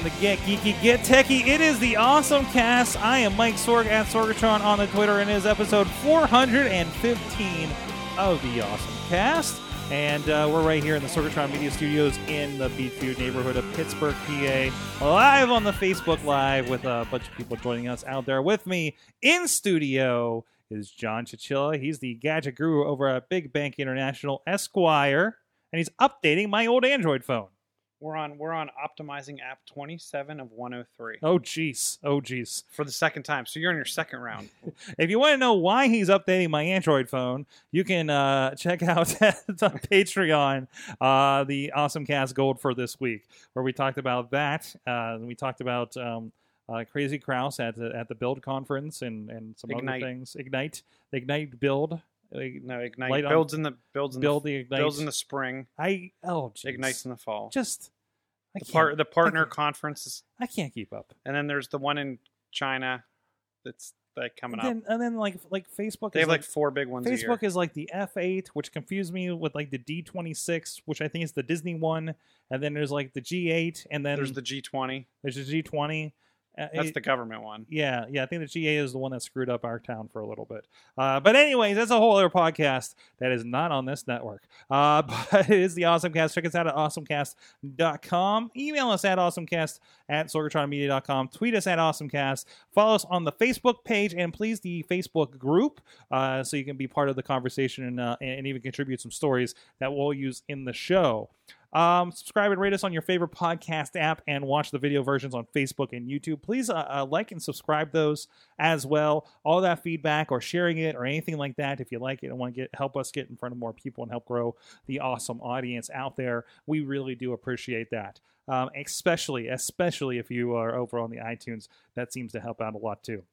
time to get geeky, get techie. It is the Awesome Cast. I am Mike Sorg at Sorgatron on the Twitter, and it is episode 415 of the Awesome Cast. And uh, we're right here in the Sorgatron Media Studios in the Beechview neighborhood of Pittsburgh, PA, live on the Facebook Live with a bunch of people joining us out there with me in studio is John Chichilla. He's the gadget guru over at Big Bank International Esquire, and he's updating my old Android phone. We're on we're on optimizing app 27 of 103 Oh, jeez. Oh, jeez. for the second time. So you're in your second round. If you want to know why he's updating my Android phone, you can uh, check out on Patreon uh, the Awesome Cast Gold for this week, where we talked about that. Uh, we talked about um, uh, Crazy Kraus at the, at the Build conference and, and some Ignite. other things. Ignite, the Ignite Build, No, ignite Light on- builds in the builds in Build the, the Ignite. builds in the spring, I oh, geez. ignites in the fall. just I the part the partner can't- conference, I can't keep up. and then there's the one in China that's like coming And up. and then like like Facebook, They is have like four big ones. a year. Facebook is like the F8, which confused me with like the D26, which I think is the Disney one, and then there's like the G8, and then there's the G20. there's the G20. Uh, That's it- the government one. yeah, yeah. I think the GA is the one that screwed up our town for a little bit. Uh, but anyways, that's a whole other podcast that is not on this network. Uh, but it is the AwesomeCast. Check us out at awesomecast.com. Email us at awesomecast at sorgatronmedia.com. Tweet us at awesomecast. Follow us on the Facebook page and please the Facebook group uh, so you can be part of the conversation and, uh, and even contribute some stories that we'll use in the show. Um, subscribe and rate us on your favorite podcast app and watch the video versions on Facebook and YouTube. Please uh, uh, like and subscribe those as well. All that feedback or sharing it or anything like that, if you like it and want to get help us get in front of more people and help grow the awesome audience out there, we really do appreciate that. Um, especially, especially if you are over on the iTunes, that seems to help out a lot too.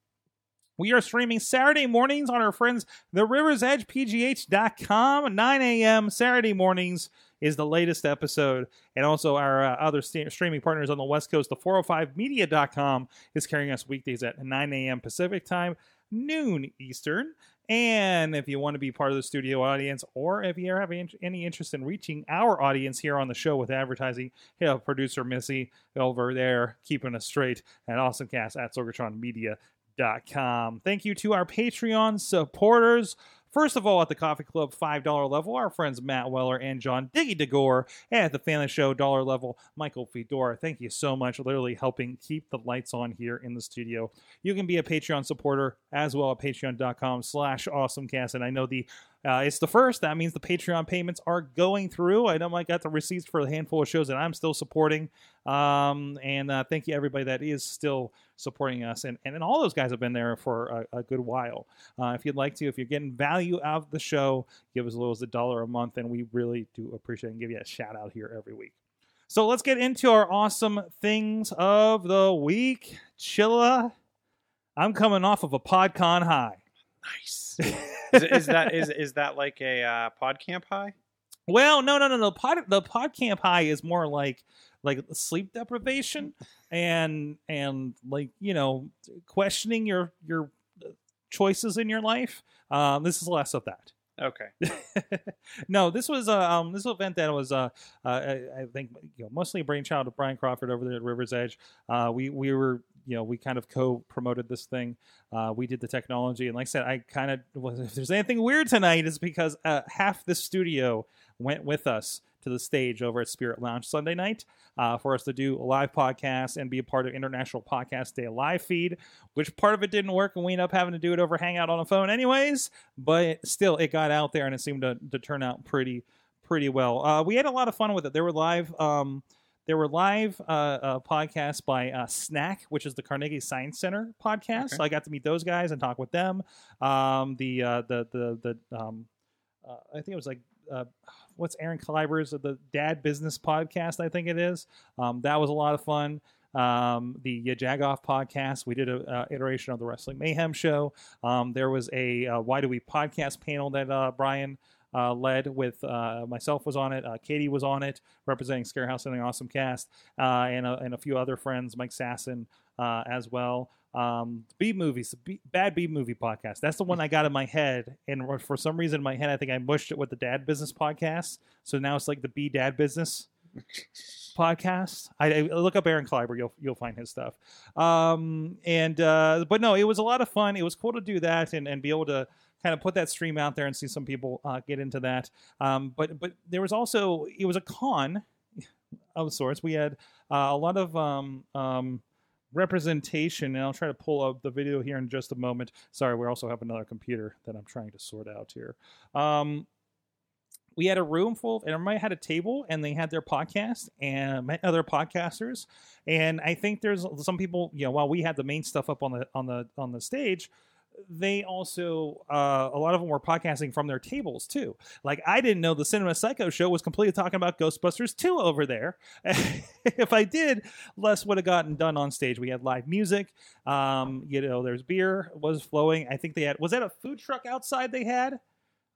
We are streaming Saturday mornings on our friends, the Rivers Edge PGH.com, 9 a.m. Saturday mornings is the latest episode. And also our uh, other st- streaming partners on the West Coast, the 405media.com is carrying us weekdays at 9 a.m. Pacific time, noon Eastern. And if you want to be part of the studio audience, or if you have any interest in reaching our audience here on the show with advertising, hit up producer Missy over there, keeping us straight at AwesomeCast at SorgatronMedia.com. Thank you to our Patreon supporters. First of all, at the Coffee Club $5 level, our friends Matt Weller and John Diggy DeGore. And at the Family Show dollar level, Michael Fedora. Thank you so much, literally helping keep the lights on here in the studio. You can be a Patreon supporter as well at patreon.com slash awesomecast. And I know the uh, it's the first. That means the Patreon payments are going through. I know I got the receipts for a handful of shows that I'm still supporting. Um, and uh, thank you everybody that is still supporting us. And and, and all those guys have been there for a, a good while. Uh, if you'd like to, if you're getting value out of the show, give as little as a dollar a month, and we really do appreciate and give you a shout out here every week. So let's get into our awesome things of the week. Chilla, I'm coming off of a PodCon high. Nice. is, is that is is that like a uh, pod camp high? Well, no, no, no, no. Pod, the pod camp high is more like like sleep deprivation and and like you know questioning your your choices in your life. Um, this is less of that. Okay. no, this was uh, um this event that was uh, uh I, I think you know mostly a brainchild of Brian Crawford over there at Rivers Edge. Uh, we we were you know we kind of co promoted this thing. Uh, we did the technology, and like I said, I kind of was if there's anything weird tonight is because uh, half the studio went with us to the stage over at Spirit Lounge Sunday night uh, for us to do a live podcast and be a part of International Podcast Day live feed, which part of it didn't work and we ended up having to do it over Hangout on a phone anyways, but still it got out there and it seemed to, to turn out pretty pretty well. Uh, we had a lot of fun with it. There were live um, there were live uh, uh, podcasts by uh, Snack, which is the Carnegie Science Center podcast. Okay. So I got to meet those guys and talk with them. Um, the uh, the the the um, uh, I think it was like uh, what's Aaron Kleiber's the Dad Business podcast. I think it is. Um, that was a lot of fun. Um, the uh, Jagoff podcast. We did a uh, iteration of the Wrestling Mayhem show. Um, there was a uh, Why Do We podcast panel that uh, Brian uh, led with uh, myself was on it. Uh, Katie was on it, representing Scarehouse and the Awesome Cast, uh, and a, and a few other friends, Mike Sasson uh, as well. Um, B movies, B, bad B movie podcast. That's the one I got in my head, and for some reason in my head, I think I mushed it with the Dad Business podcast. So now it's like the B Dad Business podcast. I, I look up Aaron Kleiber, you'll you'll find his stuff. Um, and uh, but no, it was a lot of fun. It was cool to do that and, and be able to kind of put that stream out there and see some people uh, get into that. Um, but but there was also it was a con of sorts. We had uh, a lot of um, um, representation, and I'll try to pull up the video here in just a moment. Sorry, we also have another computer that I'm trying to sort out here. Um, we had a room full of, and everybody had a table and they had their podcast and met other podcasters. And I think there's some people, you know, while we had the main stuff up on the on the on the stage, they also uh, a lot of them were podcasting from their tables too. Like I didn't know the Cinema Psycho show was completely talking about Ghostbusters 2 over there. if I did, less would have gotten done on stage. We had live music. Um, you know, there's beer was flowing. I think they had was that a food truck outside they had?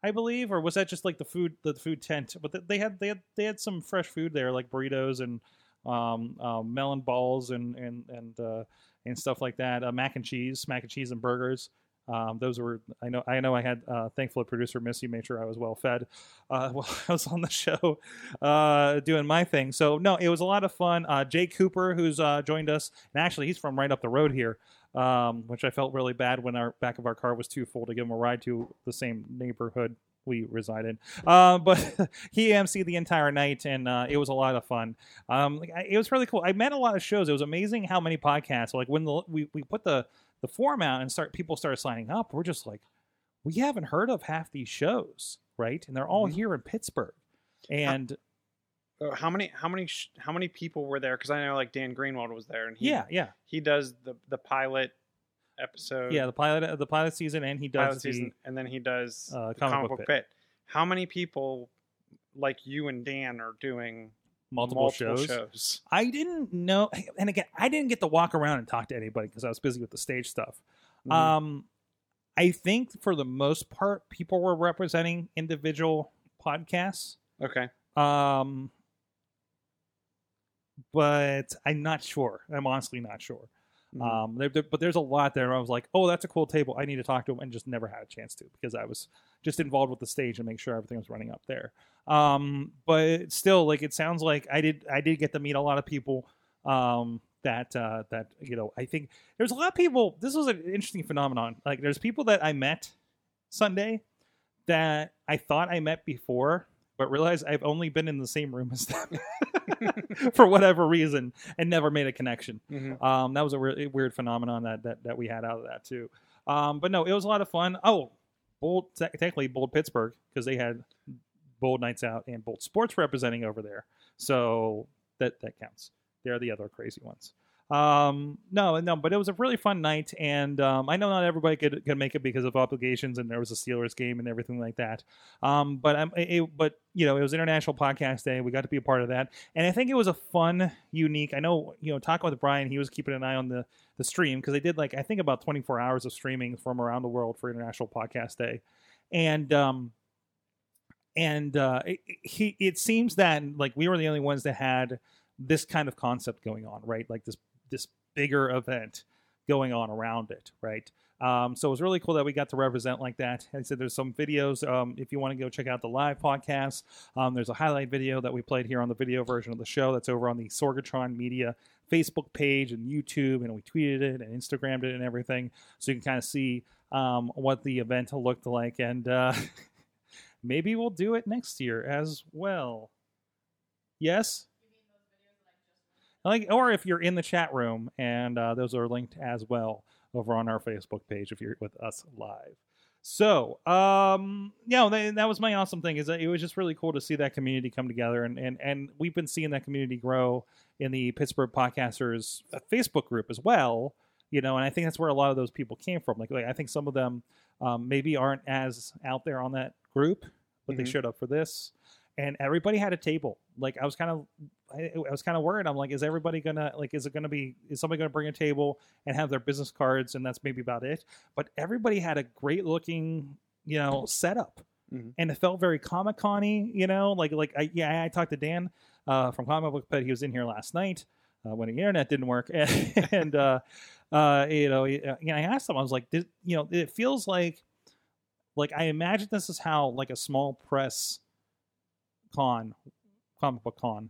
I believe, or was that just like the food the food tent? But they had they had they had some fresh food there, like burritos and um, uh, melon balls and and and uh, and stuff like that. Uh, mac and cheese, mac and cheese and burgers. Um, those were I know I know I had uh, thankfully producer Missy made sure I was well fed uh, while I was on the show uh, doing my thing. So no, it was a lot of fun. Uh, Jay Cooper, who's uh, joined us, and actually he's from right up the road here, um, which I felt really bad when our back of our car was too full to give him a ride to the same neighborhood we reside in. Uh, but he emceed the entire night, and uh, it was a lot of fun. Um, it was really cool. I met a lot of shows. It was amazing how many podcasts. Like when the, we we put the the form out and start people started signing up. We're just like, we haven't heard of half these shows, right? And they're all Mhm. here in Pittsburgh. And Uh, How many how many sh- how many people were there? Because I know like Dan Greenwald was there, and he yeah, yeah, he does the the pilot episode, yeah. The pilot, the pilot season, and he does the season, and then he does uh, the comic, book, pit. How many people like you and Dan are doing multiple, shows. shows? I didn't know, and again, I didn't get to walk around and talk to anybody because I was busy with the stage stuff. Mhm. Um, I think for the most part, people were representing individual podcasts. okay, Um, but I'm not sure. I'm honestly not sure. Mhm. Um, there, there- but there's a lot there. I was like, oh, that's a cool table. I need to talk to him, and just never had a chance to because I was just involved with the stage and make sure everything was running up there. Um, but still, like it sounds like I did. I did get to meet a lot of people. Um, that uh, that you know, I think there's a lot of people. This was an interesting phenomenon. Like there's people that I met Sunday that I thought I met before, but realized I've only been in the same room as them for whatever reason and never made a connection. Mhm. Um, that was a really weird phenomenon that, that that we had out of that too. Um, but no, it was a lot of fun. Oh, bold technically bold Pittsburgh because they had bold nights out and bold sports representing over there, so that that counts. They're the other crazy ones. Um, no, no, but it was a really fun night, and um, I know not everybody could, could make it because of obligations, and there was a Steelers game and everything like that. Um, but i'm it- but you know, it was International Podcast Day. We got to be a part of that, and I think it was a fun, unique. I know, you know, talking with Brian, he was keeping an eye on the the stream because they did like I think about 24 hours of streaming from around the world for International Podcast Day, and um, and uh, it, he it seems that like we were the only ones that had this kind of concept going on, right? Like this this bigger event going on around it, right? Um, so it was really cool that we got to represent like that. I said there's some videos. Um, if you want to go check out the live podcast, um, there's a highlight video that we played here on the video version of the show that's over on the Sorgatron Media Facebook page and YouTube, and we tweeted it and Instagrammed it and everything, so you can kind of see um, what the event looked like. And uh, maybe we'll do it next year as well. Yes. Like, or if you're in the chat room, and uh, those are linked as well over on our Facebook page if you're with us live. So, um, yeah, that, that was my awesome thing. Is that it was just really cool to see that community come together, and and and we've been seeing that community grow in the Pittsburgh Podcasters uh, Facebook group as well. You know, and I think that's where a lot of those people came from. Like, like I think some of them um, maybe aren't as out there on that group, but they Mhm. showed up for this, and everybody had a table. Like, I was kind of, I, I was kind of worried. I'm like, is everybody gonna like, is it gonna be, is somebody gonna bring a table and have their business cards, and that's maybe about it? But everybody had a great looking, you know, setup, Mhm. and it felt very Comic Con-y. You know, like like I yeah, I talked to Dan uh, from Comic Book Pit. He was in here last night uh, when the internet didn't work, and uh, uh, you know, uh, you know, I asked him, I was like, did, you know, it feels like, like I imagine this is how like a small press con, comic book con,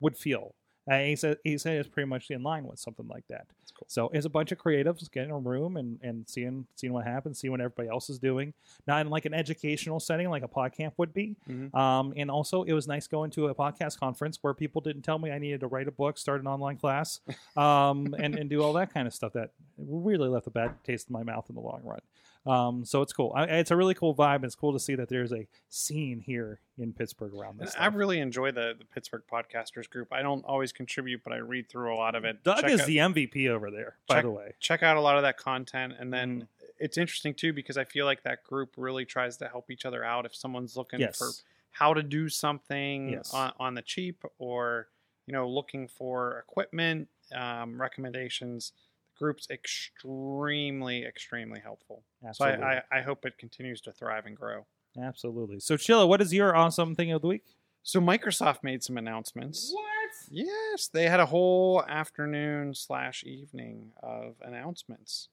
would feel. Uh, he said he said it's pretty much in line with something like that. cool. So it's a bunch of creatives getting a room and, and seeing seeing what happens, seeing what everybody else is doing. Not in like an educational setting like a podcast would be. Mhm. Um, and also it was nice going to a podcast conference where people didn't tell me I needed to write a book, start an online class, um, and, and do all that kind of stuff that really left a bad taste in my mouth in the long run. Um, so it's cool. I, it's a really cool vibe. It's cool to see that there's a scene here in Pittsburgh around this. I really enjoy the, the Pittsburgh podcasters group. I don't always contribute, but I read through a lot of it. Doug Check is out- the MVP over there, by check- the way. check out a lot of that content and then Mm. it's interesting too because i feel like that group really tries to help each other out if someone's looking Yes. for how to do something Yes. on, on the cheap or you know looking for equipment um, recommendations group's extremely extremely helpful Absolutely. so I, I, I hope it continues to thrive and grow Absolutely. So, Chilla, what is your awesome thing of the week? so microsoft made some announcements What? Yes, they had a whole afternoon slash evening of announcements,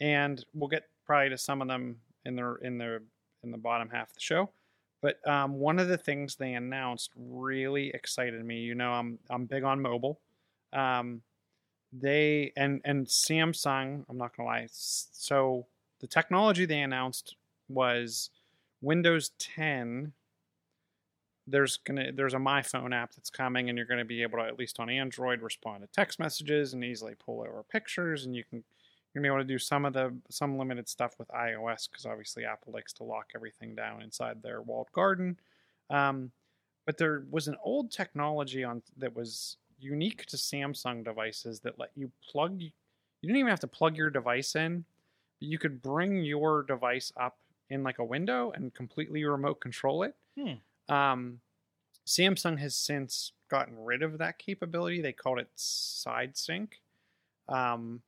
and we'll get probably to some of them in the in the in the bottom half of the show. But um, one of the things they announced really excited me. You know, I'm I'm big on mobile. Um, they and and Samsung. I'm not gonna lie. So the technology they announced was Windows 10 there's gonna there's a my phone app that's coming and you're gonna be able to at least on android respond to text messages and easily pull over pictures and you can you're gonna be able to do some of the some limited stuff with ios because obviously apple likes to lock everything down inside their walled garden um, but there was an old technology on that was unique to samsung devices that let you plug you didn't even have to plug your device in but you could bring your device up in like a window and completely remote control it um, Samsung has since gotten rid of that capability. They called it SideSync. Um,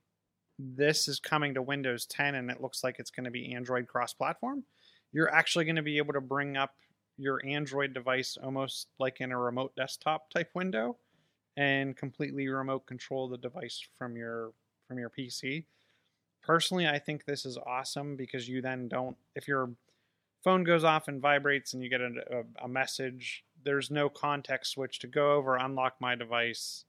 this is coming to Windows 10, and it looks like it's going to be Android cross-platform. You're actually going to be able to bring up your Android device almost like in a remote desktop type window, and completely remote control the device from your from your PC. Personally, I think this is awesome because you then don't if your phone goes off and vibrates and you get a, a, message there's no context switch to go over unlock my device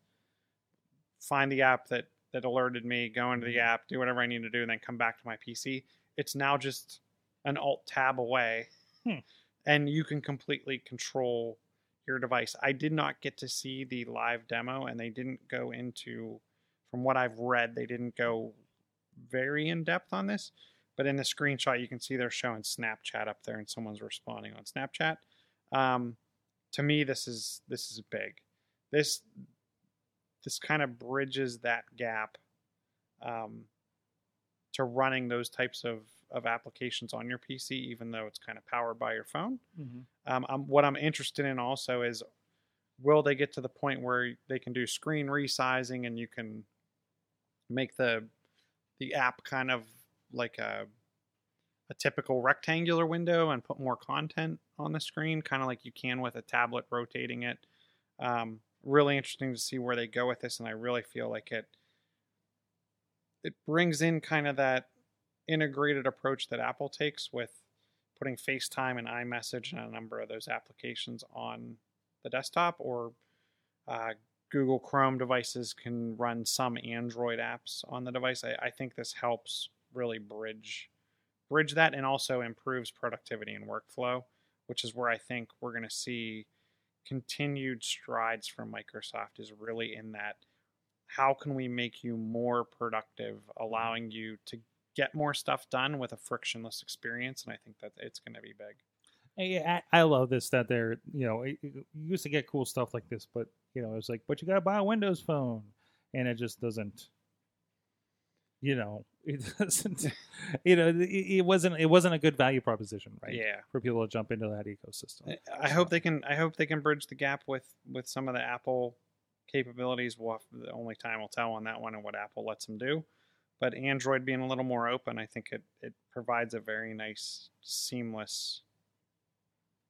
find the app that that alerted me go into the app do whatever i need to do and then come back to my pc it's now just an alt tab away Hmm. and you can completely control your device. I did not get to see the live demo and they didn't go into from what i've read they didn't go very in depth on this but in the screenshot you can see they're showing snapchat up there and someone's responding on snapchat. Um, to me this is this is big. This this kind of bridges that gap um, to running those types of, of applications on your pc even though it's kind of powered by your phone Mm-hmm. um, I'm, what I'm interested in also is will they get to the point where they can do screen resizing and you can make the the app kind of like a a typical rectangular window and put more content on the screen, kind of like you can with a tablet rotating it. Um, really interesting to see where they go with this, and I really feel like it it brings in kind of that integrated approach that Apple takes with putting FaceTime and iMessage and a number of those applications on the desktop, or uh, Google Chrome devices can run some Android apps on the device. I, I think this helps really bridge bridge that and also improves productivity and workflow, which is where I think we're going to see continued strides from Microsoft is really in that how can we make you more productive, mm-hmm. allowing you to get more stuff done with a frictionless experience, and I think that it's going to be big. I, I love this that they're you know you used to get cool stuff like this, but you know it's like but you gotta buy a Windows phone, and it just doesn't. You know, it doesn't. You know, it, it wasn't. It wasn't a good value proposition, right? Yeah. For people to jump into that ecosystem. I- I hope they can. I hope they can bridge the gap with with some of the Apple capabilities. We'll have, the only time will tell on that one and what Apple lets them do. But Android being a little more open, I think it it provides a very nice, seamless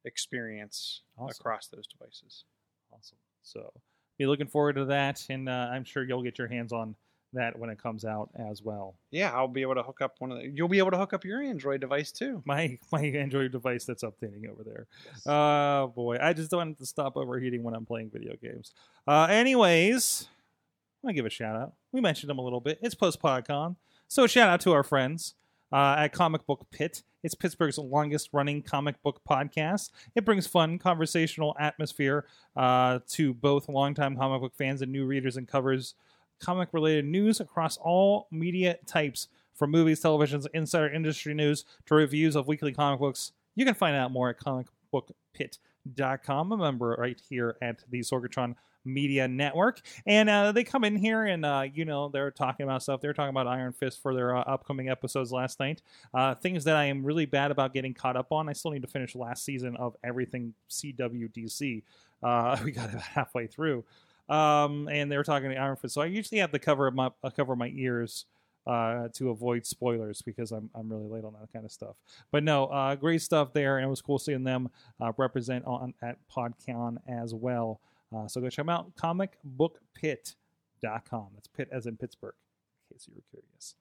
experience Awesome. across those devices. Awesome. So be looking forward to that, and uh, I'm sure you'll get your hands on that when it comes out as well. Yeah, I'll be able to hook up one of the. You'll be able to hook up your Android device too. My my Android device that's updating over there. Oh boy, I just don't want to stop overheating when I'm playing video games. Uh, anyways, I want to give a shout out. We mentioned them a little bit. It's post PodCon, so shout out to our friends uh, at Comic Book Pit. It's Pittsburgh's longest running comic book podcast. It brings fun, conversational atmosphere uh, to both longtime comic book fans and new readers and covers comic related news across all media types from movies, televisions, insider industry news to reviews of weekly comic books. You can find out more at comicbookpit.com, a member right here at the Sorgatron Media Network. And uh, they come in here and, uh, you know, they're talking about stuff. They're talking about Iron Fist for their uh, upcoming episodes last night. Uh, things that I am really bad about getting caught up on. I still need to finish last season of everything CWDC. Uh, we got about halfway through. Um, and they were talking to Iron Fist. So I usually have to cover my, uh, cover my ears uh, to avoid spoilers because I'm, I'm really late on that kind of stuff. But no, uh, great stuff there, and it was cool seeing them uh, represent on at PodCon as well. Uh, so go check them out, comicbookpit.com. That's Pit as in Pittsburgh, in case you were curious.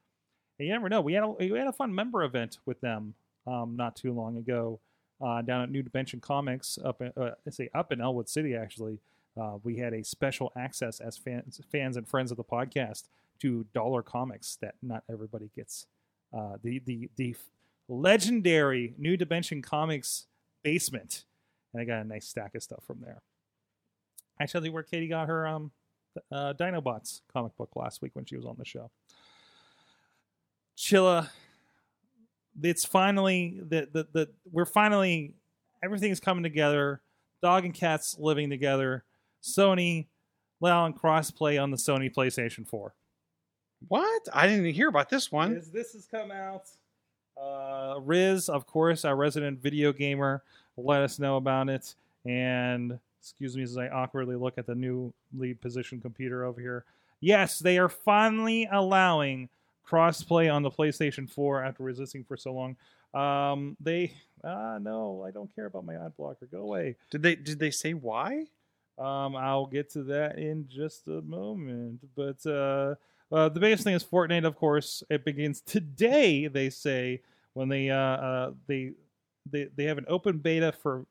And you never know. We had a, we had a fun member event with them um, not too long ago uh, down at New Dimension Comics up in, uh, say up in Ellwood City actually. Uh, we had a special access as fans, fans and friends of the podcast to dollar comics that not everybody gets. Uh, the the the legendary New Dimension Comics basement, and I got a nice stack of stuff from there. Actually, where Katie got her um uh, Dinobots comic book last week when she was on the show. Chilla, it's finally the the, the we're finally everything's coming together. Dog and cats living together. Sony allowing crossplay on the Sony PlayStation 4. What? I didn't even hear about this one. As this has come out, uh, Riz, of course, our resident video gamer, let us know about it. And excuse me as I awkwardly look at the new lead position computer over here. Yes, they are finally allowing crossplay on the PlayStation 4 after resisting for so long. Um, they, ah, no, I don't care about my ad blocker. Go away. Did they did they say why? Um, I'll get to that in just a moment. But uh, uh, the biggest thing is Fortnite, of course. It begins today. They say when they uh, uh, they they they have an open beta for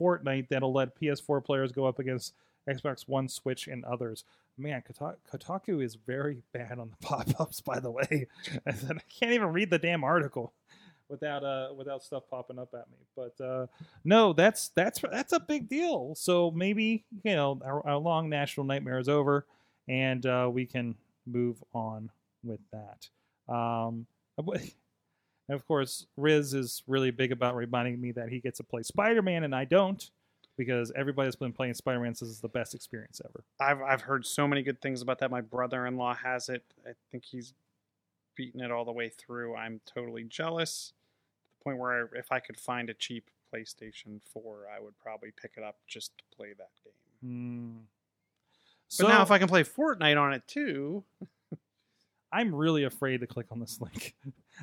Fortnite that'll let PS4 players go up against Xbox One, Switch, and others. Man, Kota- Kotaku is very bad on the pop-ups. By the way, I said I can't even read the damn article without uh without stuff popping up at me. But uh no, that's that's that's a big deal. So maybe you know our, our long national nightmare is over, and uh, we can move on with that. Um, and of course, Riz is really big about reminding me that he gets to play Spider Man and I don't, because everybody's been playing Spider Man says it's the best experience ever. I've I've heard so many good things about that. My brother-in-law has it. I think he's beaten it all the way through. I'm totally jealous. To the point where I, if I could find a cheap PlayStation 4, I would probably pick it up just to play that game. Hmm. But now if I can play Fortnite on it too, I'm really afraid to click on this link.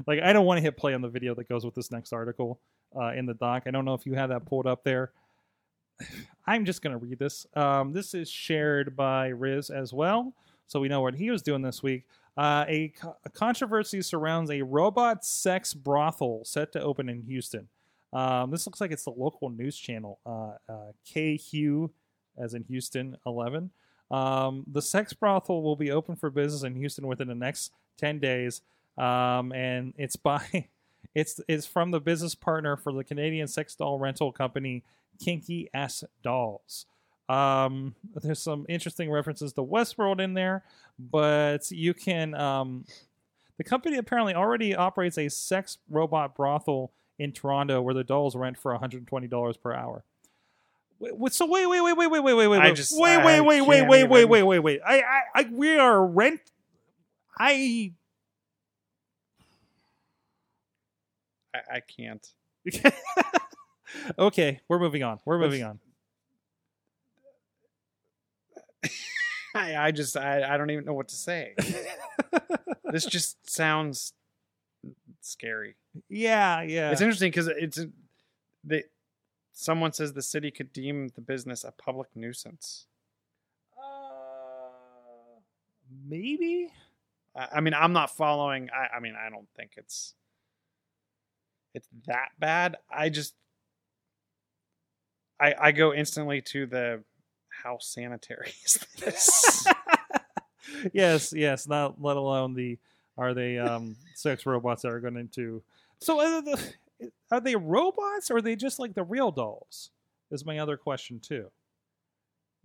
like, I don't want to hit play on the video that goes with this next article uh, in the doc. I don't know if you have that pulled up there. I'm just going to read this. Um, this is shared by Riz as well, so we know what he was doing this week. Uh, a, a controversy surrounds a robot sex brothel set to open in Houston. Um, this looks like it's the local news channel, uh, uh, KQ, as in Houston 11. Um, the sex brothel will be open for business in Houston within the next 10 days. Um, and it's by it's it's from the business partner for the Canadian sex doll rental company Kinky S Dolls. Um, there's some interesting references to Westworld in there, but you can um, the company apparently already operates a sex robot brothel in Toronto where the dolls rent for $120 per hour. Wait, wait, so wait, wait, wait, wait, wait, wait, wait, wait, I wait, just- wait, I wait, wait, wait, can't wait, wait, even- wait, wait, wait. I, I, I, we are rent. I. I, I can't. okay, we're moving on. We're moving on. I, I just I, I don't even know what to say. this just sounds scary. Yeah, yeah. It's interesting because it's they. Someone says the city could deem the business a public nuisance. Uh, maybe. I, I mean, I'm not following. I, I mean, I don't think it's it's that bad. I just I I go instantly to the how sanitary is this? yes, yes. Not let alone the are they um sex robots that are going to. So are, the, are they robots or are they just like the real dolls? Is my other question too.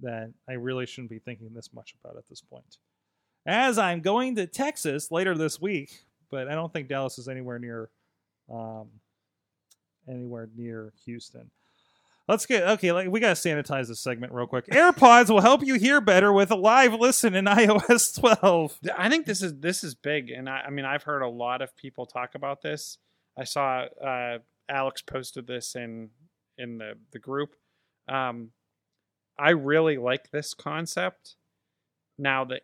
That I really shouldn't be thinking this much about at this point. As I'm going to Texas later this week, but I don't think Dallas is anywhere near, um, anywhere near Houston. Let's get okay. Like we gotta sanitize this segment real quick. AirPods will help you hear better with a live listen in iOS 12. I think this is this is big, and I, I mean I've heard a lot of people talk about this. I saw uh, Alex posted this in in the the group. Um, I really like this concept. Now that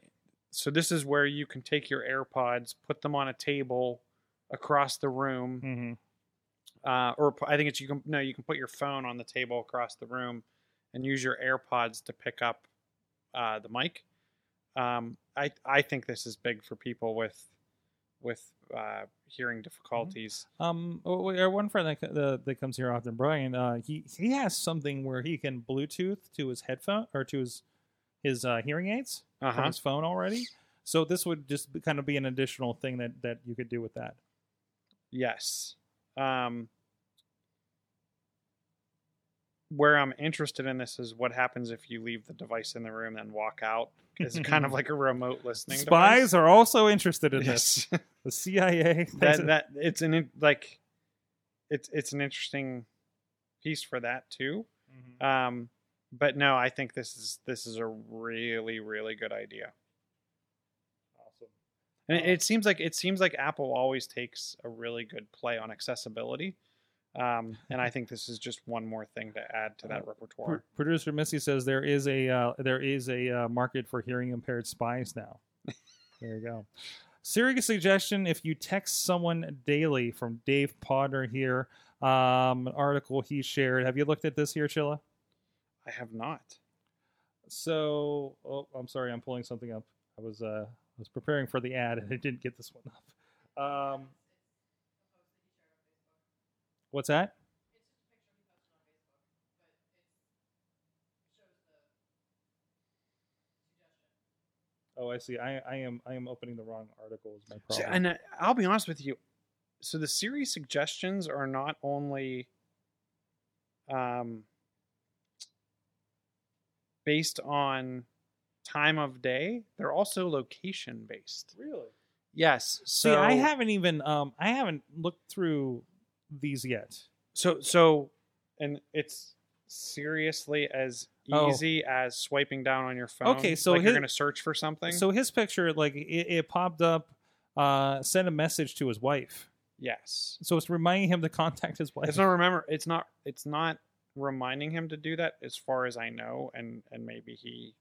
so this is where you can take your AirPods, put them on a table across the room, Mm-hmm. Uh, or I think it's you can no you can put your phone on the table across the room and use your AirPods to pick up uh, the mic. Um, I I think this is big for people with with uh, hearing difficulties. Um, oh, our one friend that, that comes here often, Brian, uh, he he has something where he can Bluetooth to his headphone or to his his uh, hearing aids Uh from his phone already. So this would just be, kind of be an additional thing that that you could do with that. Yes. Um, where I'm interested in this is what happens if you leave the device in the room and walk out. It's kind of like a remote listening. Spies device. are also interested in this. The CIA. that that it's an like it's it's an interesting piece for that too. Mhm. Um, but no, I think this is this is a really really good idea. Awesome. And it, it seems like it seems like Apple always takes a really good play on accessibility. Um, and I think this is just one more thing to add to that Pro- repertoire. Producer Missy says there is a uh, there is a uh, market for hearing impaired spies now. there you go. Siri suggestion: If you text someone daily, from Dave Podner here, um, an article he shared. Have you looked at this here, Chilla? I have not. So, oh, I'm sorry, I'm pulling something up. I was uh, I was preparing for the ad and I didn't get this one up. Um, what's that? Oh, I see. I, I am I am opening the wrong article. Is my See, problem? and uh, I'll be honest with you. So the Siri suggestions are not only um, based on time of day; they're also location based. really? Yes. So See, I haven't even um I haven't looked through these yet. So so, and it's seriously as Oh. easy as swiping down on your phone. Okay, so like you're gonna search for something. So his picture, like it, it popped up, uh, sent a message to his wife. yes, So it's reminding him to contact his wife. it's not remember. It's not. It's not reminding him to do that, as far as I know, and and maybe he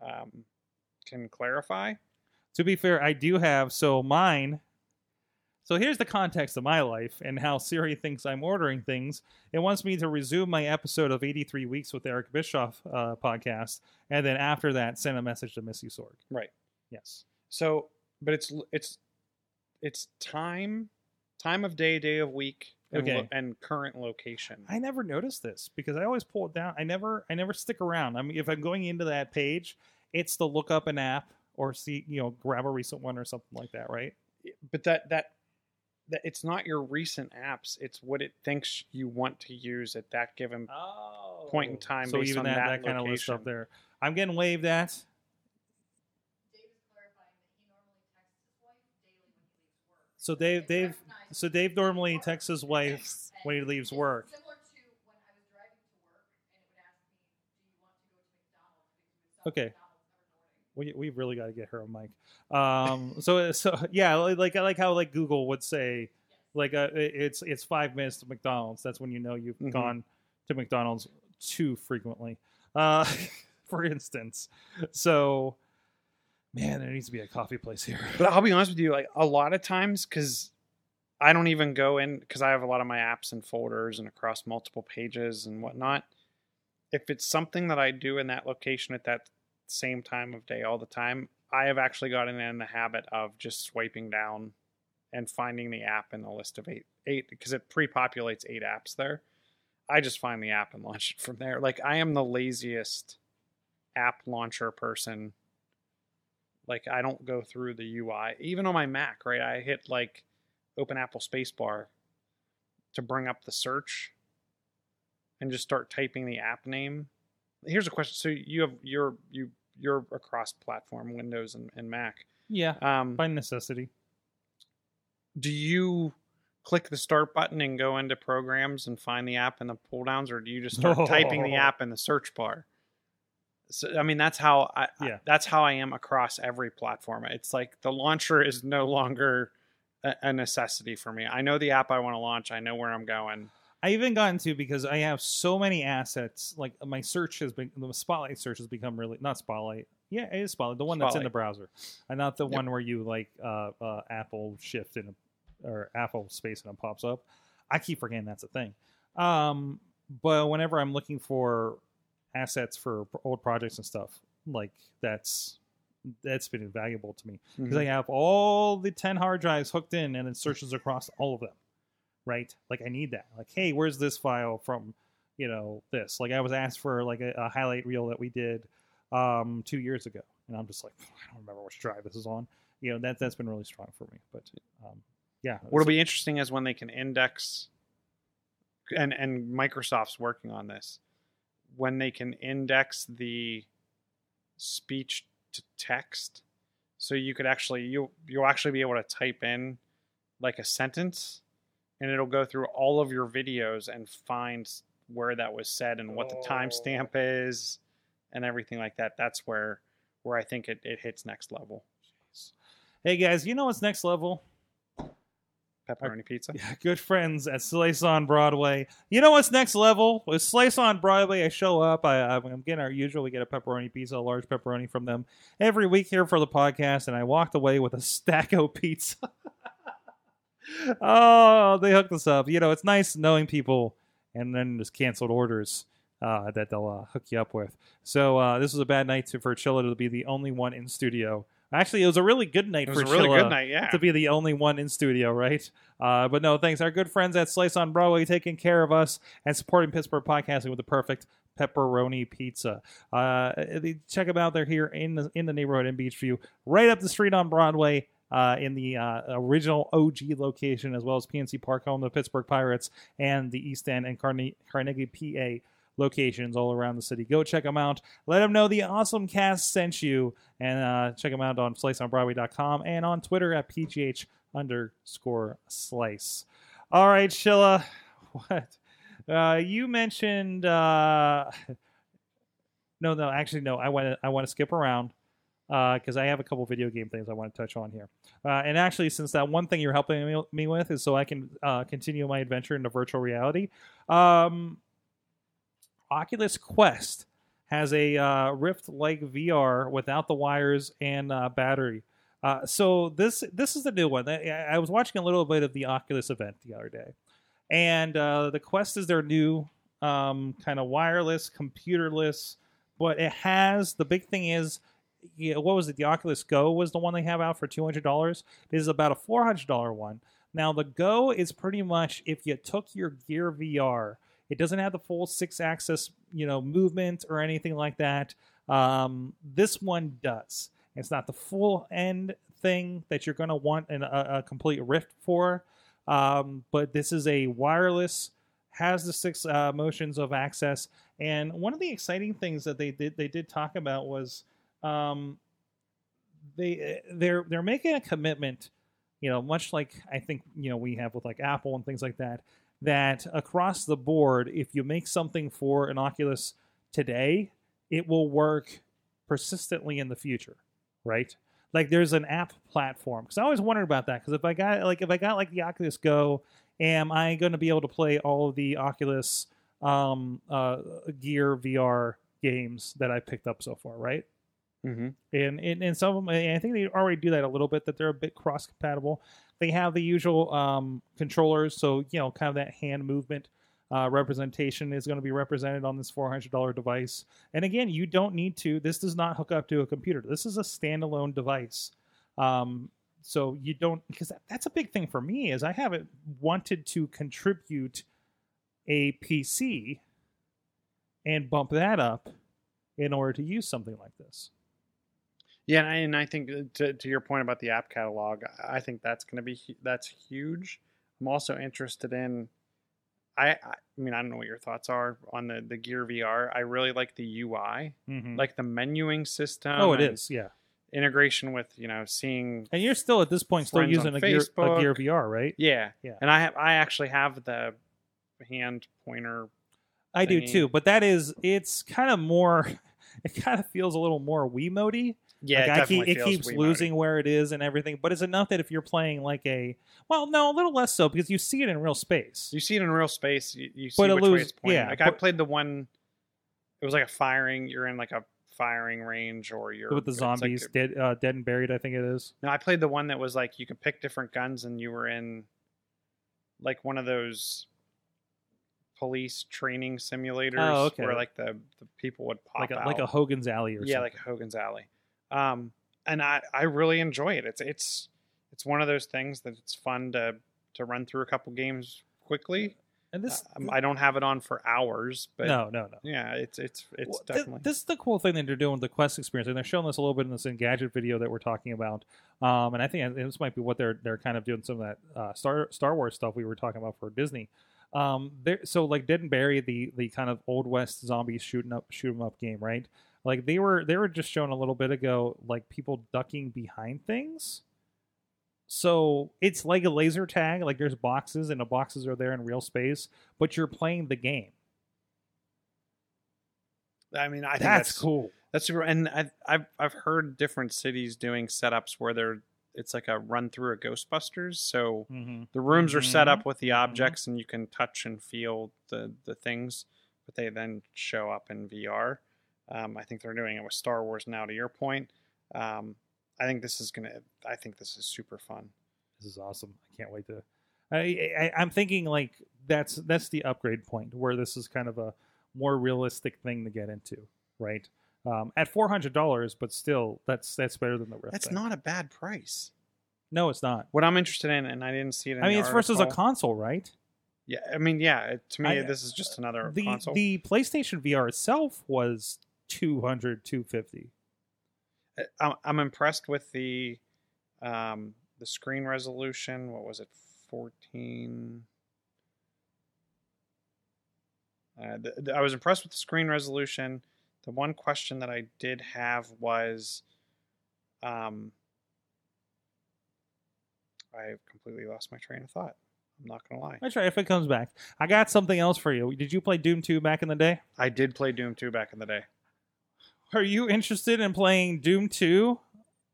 um, can clarify. to be fair, I do have so mine. So here's the context of my life and how Siri thinks I'm ordering things. It wants me to resume my episode of 83 Weeks with Eric Bischoff uh, podcast, and then after that, send a message to Missy Sorg. Right. Yes. So, but it's it's it's time, time of day, day of week, and, lo- Okay. and current location. I never noticed this because I always pull it down. I never, I never stick around. I mean, if I'm going into that page, it's to look up an app or see, you know, grab a recent one or something like that, right? but that that it's not your recent apps it's what it thinks you want to use at that given Oh. point in oh. time So based even on that, that that, kind of list up there. I'm getting waved at. So Dave, Dave, so Dave normally texts his wife when he leaves work. Similar to when I was driving to work and it would ask me, "Do you want to go to McDonald's?" Because we would sell Okay. McDonald's every morning. We we really got to get her a mic. Um, so so yeah, like I like how like Google would say, like uh, it's it's five minutes to McDonald's. That's when you know you've Mhm. gone to McDonald's too frequently. Uh, for instance, so man, there needs to be a coffee place here. But I'll be honest with you, like a lot of times, because I don't even go in because I have a lot of my apps and folders and across multiple pages and whatnot. If it's something that I do in that location at that same time of day all the time, I have actually gotten in the habit of just swiping down and finding the app in the list of eight eight because it pre-populates eight apps there. I just find the app and launch it from there. Like I am the laziest app launcher person like I don't go through the UI. Even on my Mac, right? I hit like open Apple spacebar to bring up the search and just start typing the app name. Here's a question. So you have you're you you're across platform Windows and, and Mac. Yeah, Um by necessity. do you click the start button and go into programs and find the app in the pull downs or do you just start typing the app in the search bar so i mean that's how I, I- Yeah. that's how i am across every platform it's like the launcher is no longer a, a necessity for me i know the app i want to launch i know where i'm going I even got into because I have so many assets. Like my search has been the Spotlight search has become really not Spotlight. Yeah, it is Spotlight, the one that's in the browser, and not the Yep. one where you like uh, uh, Apple Shift and or Apple Space and it pops up. I keep forgetting that's a thing. Um, but whenever I'm looking for assets for old projects and stuff, like that's that's been invaluable to me because I have all the 10 hard drives hooked in and it searches across all of them. Right? Like I need that. Like, hey, where's this file from, you know, this? Like I was asked for like a, a highlight reel that we did um two years ago. And I'm just like, I don't remember which drive this is on. You know, that that's been really strong for me. But um yeah. what'll be interesting is when they can index and and microsoft's working on this when they can index the speech to text so you could actually you you'll actually be able to type in like a sentence and it'll go through all of your videos and find where that was said and what the timestamp oh. is and everything like that that's where where i think it, it hits next level Hey guys, you know what's next level? pepperoni pizza Yeah, good friends at Slice on Broadway. You know what's next level? With Slice on Broadway, I show up. I, I'm getting our usual. We get a pepperoni pizza, a large pepperoni from them every week here for the podcast, and I walked away with a Stacko pizza. oh, they hooked us up. You know, it's nice knowing people and then just canceled orders uh, that they'll uh, hook you up with. So uh, this was a bad night to, for Chilla to be the only one in studio. Actually, it was a really good night for really Chilla good night yeah to be the only one in studio, right? Uh, but no, thanks. Our good friends at Slice on Broadway taking care of us and supporting Pittsburgh podcasting with the perfect pepperoni pizza. Uh, check them out. They're here in the in the neighborhood in Beechview, right up the street on Broadway. Uh, in the uh, original OG location, as well as PNC Park, home the Pittsburgh Pirates, and the East End and Carne- Carnegie, PA locations all around the city. Go check them out. Let them know the awesome cast sent you, and uh, check them out on sliceonbroadway.com and on Twitter at pgh underscore slice. All right, Chilla, what? Uh, you mentioned. Uh, no, no, actually, no. I want to. I want to skip around because I have a couple video game things I want to touch on here. Uh, and actually, since that one thing you're helping me, with is so I can uh, continue my adventure into virtual reality. Um, Oculus Quest has a uh, Rift-like VR without the wires and uh, battery. Uh, so this this is the new one. I, I was watching a little bit of the Oculus event the other day, and uh, the Quest is their new um, kind of wireless, computerless, but it has the big thing is. Yeah, what was it? The Oculus Go was the one they have out for two hundred dollars. This is about a four hundred dollar one. Now the Go is pretty much if you took your Gear VR, it doesn't have the full six axis, you know, movement or anything like that. Um, this one does. It's not the full end thing that you're going to want in a, a complete Rift for, um, but this is a wireless, has the six uh, motions of access. And one of the exciting things that they did they did talk about was um, they they're they're making a commitment you know, much like I think you know we have with like Apple and things like that. That across the board, if you make something for an Oculus today, it will work persistently in the future, right? Like there's an app platform because I always wondered about that because if I got like if I got like the Oculus Go, am I going to be able to play all of the Oculus um, uh, Gear VR games that I picked up so far, right? Mm-hmm. and and, and some of them i think they already do that a little bit that they're a bit cross compatible they have the usual um, controllers so you know kind of that hand movement uh, representation is going to be represented on this $400 device. And again you don't need to this does not hook up to a computer. This is a standalone device. Um, so you don't because that, that's a big thing for me is i haven't wanted to contribute a pc and bump that up in order to use something like this Yeah, and I, and I think uh, to, to your point about the app catalog, I think that's going to be that's huge. I'm also interested in. I I mean I don't know what your thoughts are on the the Gear VR. I really like the UI, Mhm. like the menuing system. oh it is, yeah integration with you know seeing. And you're still at this point still using a gear, a gear VR, right? Yeah, Yeah. And I have I actually have the hand pointer. I do too, but that is it's kind of more. It kind of feels a little more Wiimote. Yeah, like it keep, it keeps losing where it is and everything, but it's enough that if you're playing like a well, no, a little less so because you see it in real space. You see it in real space. You, you see But which way lose- it's pointing. yeah, like I played the one. It was like a firing. You're in like a firing range, or you're with the it's like zombies, dead, uh, dead and buried. I think it is. no, I played the one that was like you could pick different guns, and you were in like one of those police training simulators Oh, okay. where like the, the people would pop like a out. like a Hogan's Alley or yeah, something. like a Hogan's Alley. Um, and I I really enjoy it. It's it's it's one of those things that it's fun to to run through a couple games quickly. and this Um, I don't have it on for hours, but no no no. yeah, it's it's it's Well, definitely this is the cool thing that they're doing with the Quest experience, and they're showing this a little bit in this Engadget video that we're talking about. Um, and I think this might be what they're they're kind of doing some of that uh, Star Star Wars stuff we were talking about for Disney. Um, there, so like Dead and Bury, the the kind of old west zombies shooting up shoot 'em up game, right? Like they were they were just shown a little bit ago, like people ducking behind things. So it's like a laser tag. Like there's boxes, and the boxes are there in real space, but you're playing the game. I mean, I think That's, that's, cool. That's super. And I've, I've I've heard different cities doing setups where they're it's like a run through a Ghostbusters. So Mm-hmm. the rooms are set up with the objects, and you can touch and feel the the things, but they then show up in VR. Um, I think they're doing it with Star Wars now. To your point, um, I think this is gonna. I think this is super fun. This is awesome. I can't wait to. I, I I'm thinking like that's that's the upgrade point where this is kind of a more realistic thing to get into, right? Um, at four hundred dollars, but still, that's that's better than the Rift. That's thing. not a bad price. No, it's not. What I'm interested in, and I didn't see it. In I mean, it's versus a console, right? Yeah, I mean, yeah. To me, I- this is just another The console. the PlayStation VR itself was 200 250 I- I'm, I'm impressed with the um, the screen resolution. What was it? 14. Uh, the, the- I was impressed with the screen resolution. The one question that I did have was, um, I completely lost my train of thought. I'm not gonna lie. That's right. If it comes back, I got something else for you. Did you play Doom 2 back in the day? I did play Doom 2 back in the day. Are you interested in playing Doom 2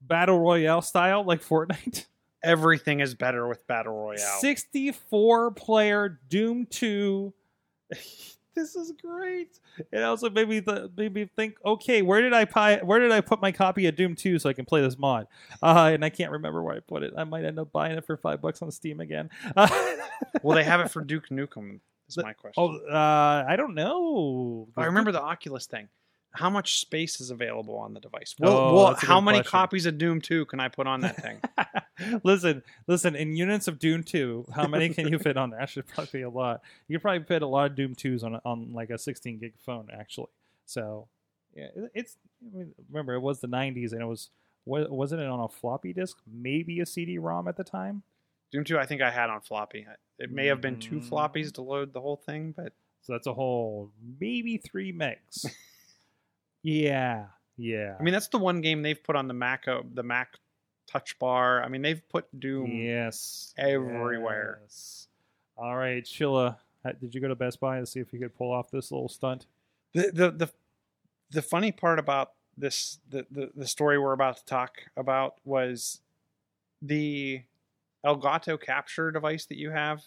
battle royale style like Fortnite? Everything is better with battle royale. 64 player Doom 2. this is great. It also made me, th- made me think, okay, where did I pi- where did I put my copy of Doom 2 so I can play this mod? Uh, and I can't remember where I put it. I might end up buying it for five bucks on Steam again. Uh, Well, they have it for Duke Nukem. Is The- my question. oh, uh, I don't know. I remember the Oculus thing. How much space is available on the device? Oh, Well, well that's a how many question. copies of Doom 2 can I put on that thing? listen, listen. In units of Doom Two, how many can you fit on there? That should probably be a lot. You could probably fit a lot of Doom Twos on on like a 16 gig phone, actually. So, yeah, it- it's. I mean, remember, it was the 90s, and it was wa- wasn't it on a floppy disk? Maybe a CD-ROM at the time. Doom 2, I think I had on floppy. It may have been two Mm. floppies to load the whole thing, but So that's a whole maybe three megs. yeah, yeah. I mean that's the one game they've put on the Mac the Mac touch bar. I mean, they've put Doom. Yes. everywhere. Yes. All right, Chilla, uh, did you go to Best Buy to see if you could pull off this little stunt? The, the the the funny part about this the, the the story we're about to talk about was the Elgato capture device that you have.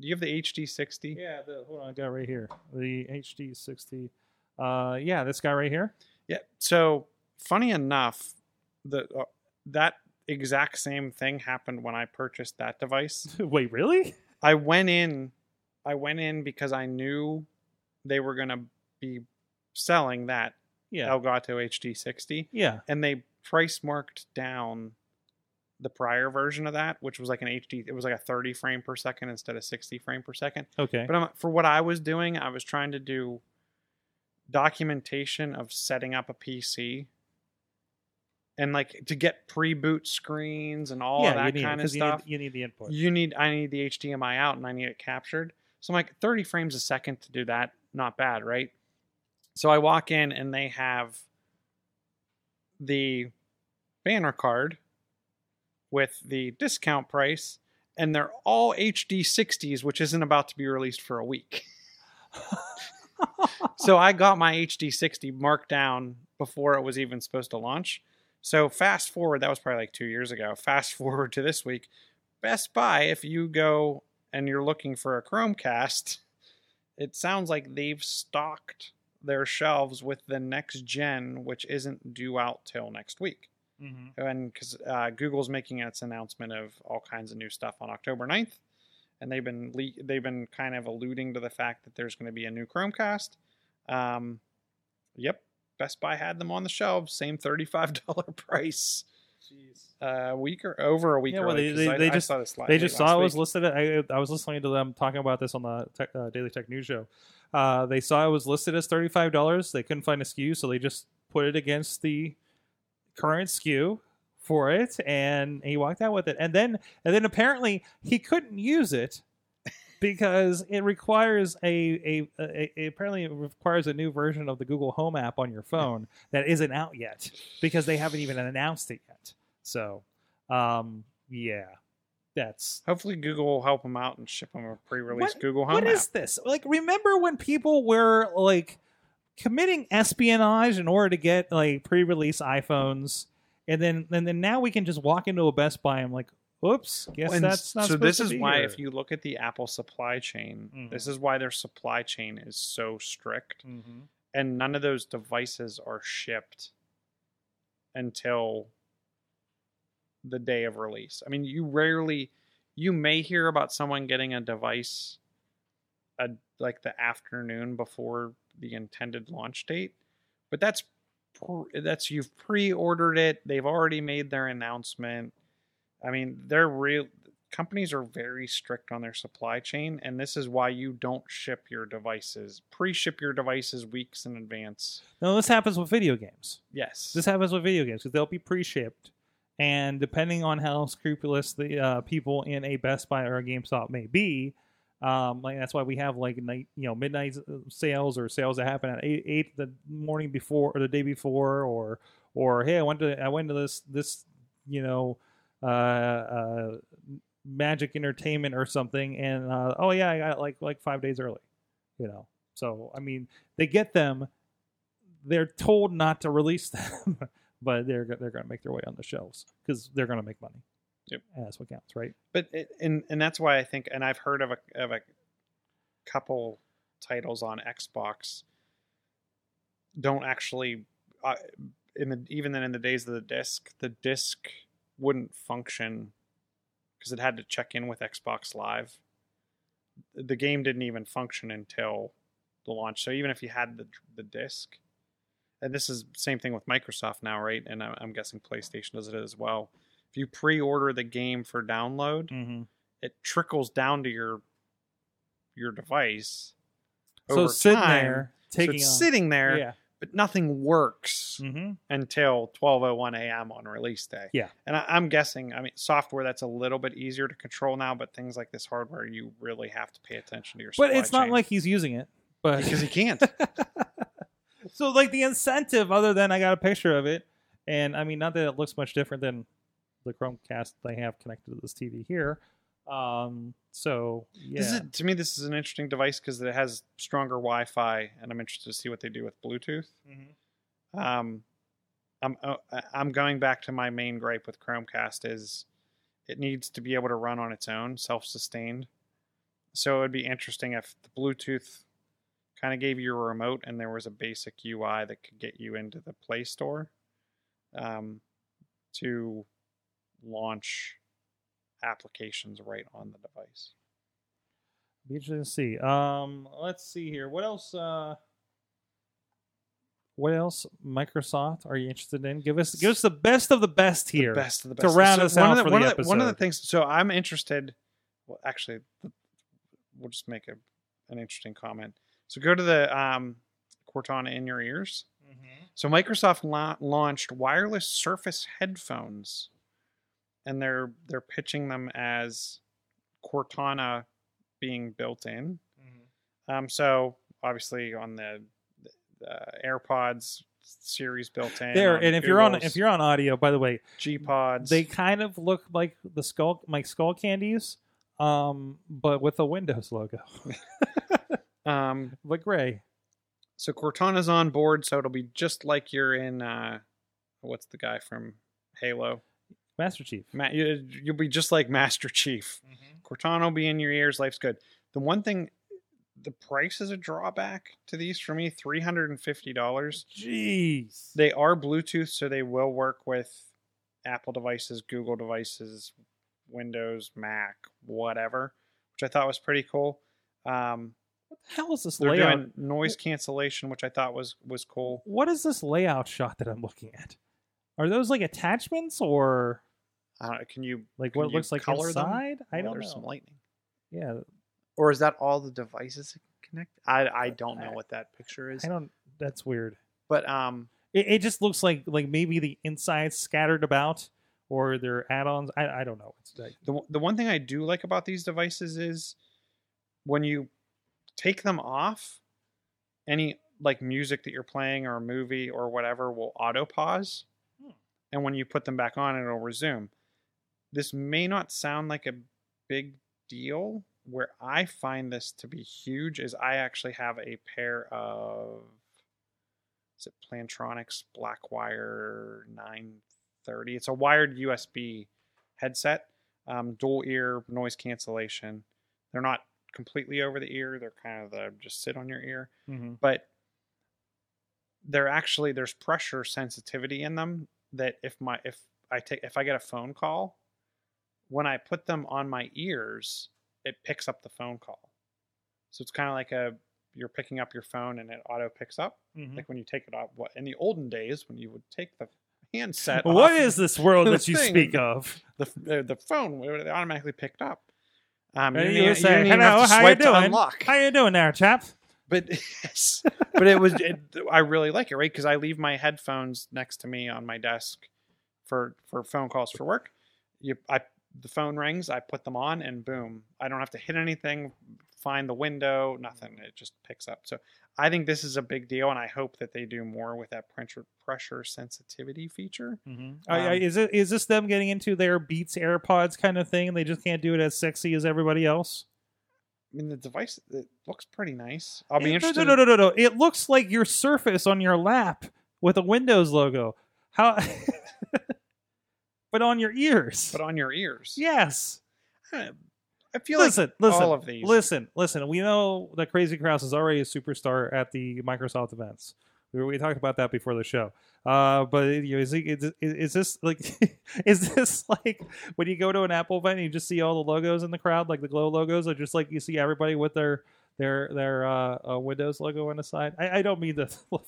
Do you have the HD60? Yeah, the, hold on, I got it right here. The HD60. Uh, yeah, this guy right here. Yeah. So funny enough, the uh, that exact same thing happened when I purchased that device. Wait, really? I went in, I went in because I knew they were gonna be selling that Yeah. Elgato HD60, Yeah. and they price marked down the prior version of that, which was like an HD. It was like a 30 frame per second instead of 60 frame per second. Okay. But I'm, for what I was doing, I was trying to do documentation of setting up a PC and like to get pre-boot screens and all yeah, that you need, it, kind of 'cause you stuff. Need, you need the input. You need I need the HDMI out and I need it captured. So I'm like 30 frames a second to do that, not bad, right? So I walk in and they have the banner card with the discount price and they're all HD 60s which isn't about to be released for a week. so I got my HD 60 marked down before it was even supposed to launch. So fast forward, that was probably like two years ago. Fast forward to this week, Best Buy, if you go and you're looking for a Chromecast, it sounds like they've stocked their shelves with the next gen, which isn't due out till next week. Mhm. And because uh, Google's making its announcement of all kinds of new stuff on October 9th, and they've been le- they've been kind of alluding to the fact that there's going to be a new Chromecast. Um, yep, Best Buy had them on the shelves, same thirty-five dollar price. Uh, a week or over a week Yeah, well, they- they- I- they I just- saw They just saw it was week. listed. I, I was listening to them talking about this on the tech, uh, Daily Tech News show. Uh, they saw it was listed as thirty five dollars. They couldn't find a SKU, so they just put it against the current SKU for it, and he walked out with it. And then, and then apparently he couldn't use it because it requires a, a, a, a apparently it requires a new version of the Google Home app on your phone that isn't out yet because they haven't even announced it yet. So, um, yeah, that's Hopefully, Google will help them out and ship them a pre-release What- Google Home what app. is this? Like, remember when people were like committing espionage in order to get like pre-release iPhones, and then and then now we can just walk into a Best Buy and like, oops, guess And that's not. so this is why here. if you look at the Apple supply chain, this Mhm. is why their supply chain is so strict, Mhm. and none of those devices are shipped until the day of release. I mean, you rarely, you may hear about someone getting a device, a, like the afternoon before the intended launch date, but that's that's you've pre-ordered it. They've already made their announcement. I mean, they're real. Companies are very strict on their supply chain, and this is why you don't ship your devices, pre-ship your devices weeks in advance. Now this happens with video games. Yes, This happens with video games because they'll be pre-shipped, and depending on how scrupulous the uh, people in a Best Buy or a GameStop may be, um, like that's why we have like night, you know, midnight uh, sales or sales that happen at eight, eight the morning before or the day before, or or hey, I went to I went to this this you know uh, uh, Magic Entertainment or something, and uh, oh yeah, I got like like five days early, you know. So I mean, they get them they're told not to release them, but they're they're going to make their way on the shelves because they're going to make money. Yep. And that's what counts, right? but it, and and that's why I think, and I've heard of a of a couple titles on Xbox don't actually, uh, in the even then in the days of the disc, the disc wouldn't function because it had to check in with Xbox Live. The game didn't even function until the launch. So even if you had the the disc, and this is same thing with Microsoft now, right? And I'm I'm guessing PlayStation does it as well. If you pre-order the game for download, Mm-hmm. it trickles down to your your device. So it's sitting time. there So taking on. sitting there, Yeah. but nothing works Mm-hmm. until 12:01 a.m. on release day. Yeah. and I, I'm guessing. I mean, software that's a little bit easier to control now, but things like this hardware, you really have to pay attention to your. But it's not chain. like he's using it. But because he can't. so like the incentive, other than I got a picture of it, and I mean, not that it looks much different than the Chromecast they have connected to this TV here. Um, so yeah, This is, to me, this is an interesting device because it has stronger Wi-Fi, and I'm interested to see what they do with Bluetooth. Mhm. Um, I'm uh, I'm going back to my main gripe with Chromecast is it needs to be able to run on its own, self-sustained. So it would be interesting if the Bluetooth kind of gave you a remote and there was a basic UI that could get you into the Play Store um, to launch applications right on the device. Be interesting to see. Um, let's see here. What else? Uh, what else? Microsoft? Are you interested in? Give us give us the best of the best here. The best of the best. to round us one out of the, for one the of the, One of the things. So I'm interested. Well, actually, we'll just make a, an interesting comment. So go to the um, Cortana in your ears. Mm-hmm. So Microsoft la- launched wireless Surface headphones, and they're they're pitching them as Cortana being built in. Mm-hmm. Um, so obviously on the, the AirPods Siri's built in. There, and if you're on if you're on audio, by the way, G Pods, they kind of look like the skull like skull candies, um, but with a Windows logo, um, but gray. So Cortana's on board, so it'll be just like you're in uh what's the guy from Halo? Master Chief. Ma- you- you'll be just like Master Chief. Cortana will be in your ears. Life's good. The one thing, the price is a drawback to these for me. Three hundred and fifty dollars. Jeez. They are Bluetooth, so they will work with Apple devices, Google devices, Windows, Mac, whatever, which I thought was pretty cool. Um, What the hell is this they're layout? doing noise cancellation, which I thought was was cool. What is this layout shot that I'm looking at? Are those like attachments or I don't can you like Can what you looks like color them? inside? I don't know. there's know. some lightning. yeah, Or is that all the devices connect? I I don't know I- what that picture is. I don't. That's weird. But um, It, it just looks like like maybe the insides scattered about, or they're add-ons. I I don't know. It's like, the one- the one thing I do like about these devices is when you take them off, any like music that you're playing or a movie or whatever will auto pause, Hmm. and when you put them back on, it'll resume. This may not sound like a big deal. Where I find this to be huge is I actually have a pair of is it Plantronics Blackwire 930. It's a wired USB headset, um, dual ear noise cancellation. They're not completely over the ear. They're kind of the just sit on your ear, mhm. but they're actually there's pressure sensitivity in them that if my if I take if I get a phone call, when I put them on my ears, it picks up the phone call. So it's kind of like a you're picking up your phone and it auto picks up Mhm. like when you take it off. What in the olden days when you would take the handset. What is this world that you thing. speak of? the the, the phone? It automatically picked up. Um, And you you you say, didn't "Hello, how you doing? unlock. How you doing there, chap? But yes, but it was. It, I really like it, right? Because I leave my headphones next to me on my desk for for phone calls for work. You, I the phone rings, I put them on, and boom, I don't have to hit anything, find the window, nothing. It just picks up. So I think this is a big deal, and I hope that they do more with that pressure pressure sensitivity feature. Mm-hmm. Um, is it is this them getting into their Beats AirPods kind of thing? and They just can't do it as sexy as everybody else. I mean, the device it looks pretty nice. I'll be Eh, interested. No, no, no, no, no. It looks like your Surface on your lap with a Windows logo. How? but on your ears. but on your ears. yes. I I feel listen, like listen, all of these. Listen, listen. We know that Crazy Kraus is already a superstar at the Microsoft events. We, we talked about that before the show. Uh, but you know, is, he, is, is this like is this like when you go to an Apple event and you just see all the logos in the crowd, like the glow logos, or just like you see everybody with their their their uh, uh, Windows logo on the side? I, I don't mean to.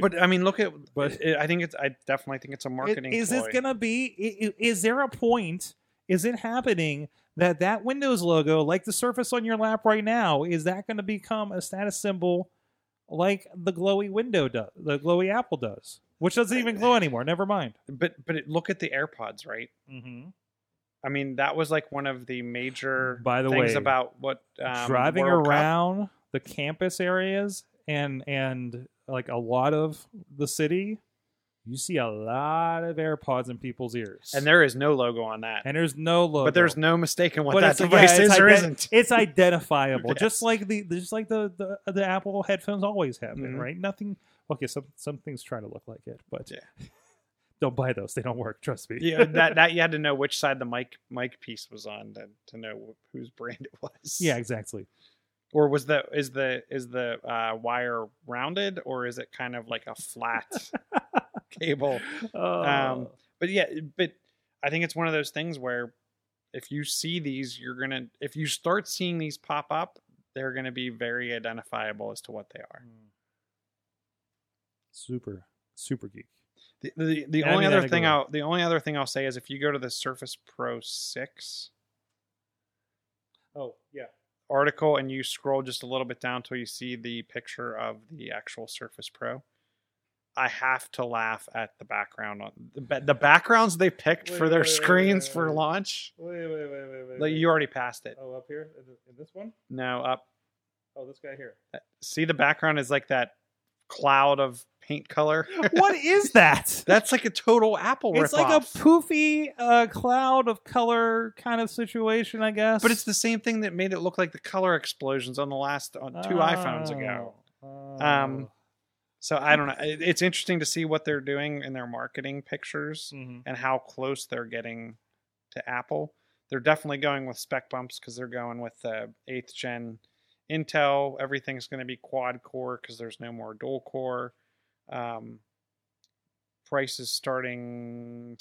But I mean, look at. But- But I think it's. I definitely think it's a marketing. Is this gonna be? i- i- Is there a point? Is it happening that that Windows logo, like the Surface on your lap right now, is that going to become a status symbol, like the glowy window does, the glowy Apple does, which doesn't even glow anymore. Never mind. But but it, look at the AirPods, right? Mm-hmm. I mean, that was like one of the major By the things way, about what um, Driving World Cup- around the campus areas and and like a lot of the city, you see a lot of AirPods in people's ears, And there is no logo on that. and there's no logo, but there's no mistaking what But that it's- yeah, device is or ident- isn't. It's identifiable, just like the just like the, the the Apple headphones always have been, Mhm. right? Nothing. Okay, some some things try to look like it, but Yeah. Don't buy those. They don't work. Trust me. yeah, that that you had to know which side the mic mic piece was on to, to know whose brand it was. yeah, exactly. Or was the is the is the uh, wire rounded or is it kind of like a flat cable? Uh, Um, But yeah, but I think it's one of those things where if you see these, you're gonna if you start seeing these pop up, they're gonna be very identifiable as to what they are. super super geek. The the, the only other thing. I'll the only other thing I'll say is if you go to the Surface Pro six Oh yeah. article and you scroll just a little bit down till you see the picture of the actual Surface Pro, I have to laugh at the background on the, the backgrounds they picked Wait, for their wait, screens wait, for launch. Wait, wait, wait, wait, wait. Like, you already passed it. Oh, up here in, in this one. No, up. Oh, this guy here. Uh, see the background is like that cloud of paint color. what is that? That's like a total Apple It's like a poofy uh, cloud of color kind of situation, I guess. but it's the same thing that made it look like the color explosions on the last on two iPhones ago. Oh. Um, So I don't know. It- It's interesting to see what they're doing in their marketing pictures Mhm. and how close they're getting to Apple. They're definitely going with spec bumps because they're going with the eighth gen Intel. Everything's going to be quad core because there's no more dual core. Um, price is starting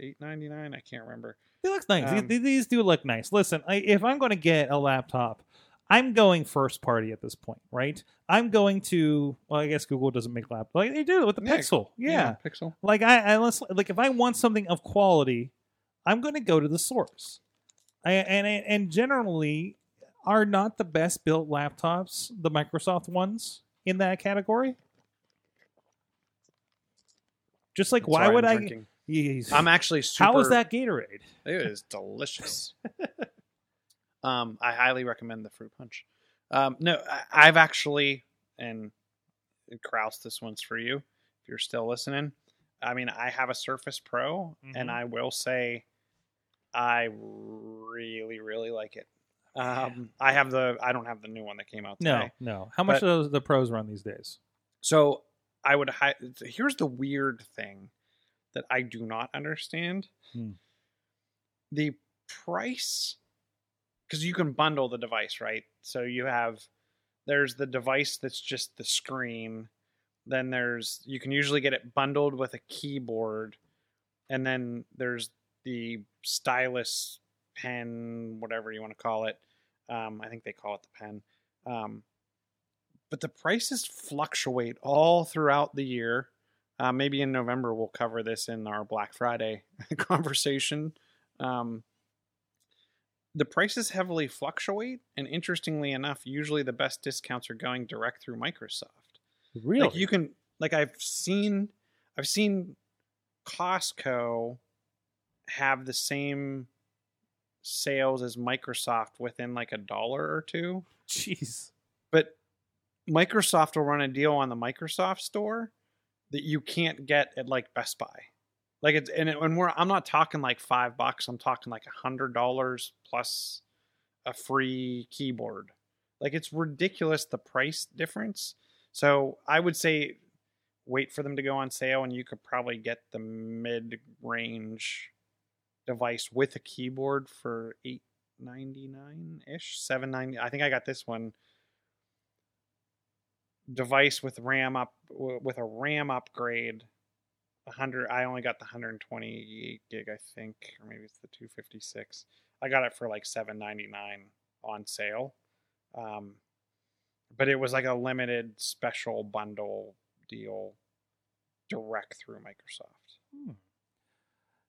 eight ninety nine. I can't remember. They look nice. These- Um, these, these do look nice. Listen, I, if I'm going to get a laptop, I'm going first party at this point, right? I'm going to. Well, I guess Google doesn't make laptops. Like they do with the Yeah, Pixel. Yeah. Pixel. Like I, I let's- like if I want something of quality, I'm going to go to the source. I, and and generally are not the best built laptops the Microsoft ones in that category. Just like That's why I'm would I? drinking. I'm actually super. How is that Gatorade? It is delicious. um, I highly recommend the fruit punch. Um, no, I, I've actually, and Kraus, this one's for you. If you're still listening, I mean, I have a Surface Pro, and Mhm. I will say, I really, really like it. Um, I have the, I don't have the new one that came out today. No, no. How much does the pros run these days? So I would. Hi- here's the weird thing that I do not understand: Hmm. the price, because you can bundle the device, right? So you have there's the device that's just the screen. Then there's you can usually get it bundled with a keyboard, and then there's the stylus pen, whatever you want to call it. Um, I think they call it the pen. Um, but the prices fluctuate all throughout the year. Uh, maybe in November we'll cover this in our Black Friday conversation. Um, the prices heavily fluctuate, and interestingly enough, usually the best discounts are going direct through Microsoft. Really? Like you can, like I've seen, I've seen Costco have the same sales as Microsoft within like a dollar or two Jeez. but Microsoft will run a deal on the Microsoft store that you can't get at like Best Buy. Like it's and, it, and we're I'm not talking like five bucks. I'm talking like a hundred dollars plus a free keyboard. Like it's ridiculous the price difference. So I would say wait for them to go on sale, and you could probably get the mid range device with a keyboard for eight ninety nine ish, seven ninety. I think I got this one device with RAM up with a RAM upgrade. 100 I only got the 128 gig I think or maybe it's the 256. I got it for like 799 on sale. Um but it was like a limited special bundle deal direct through Microsoft. Hmm.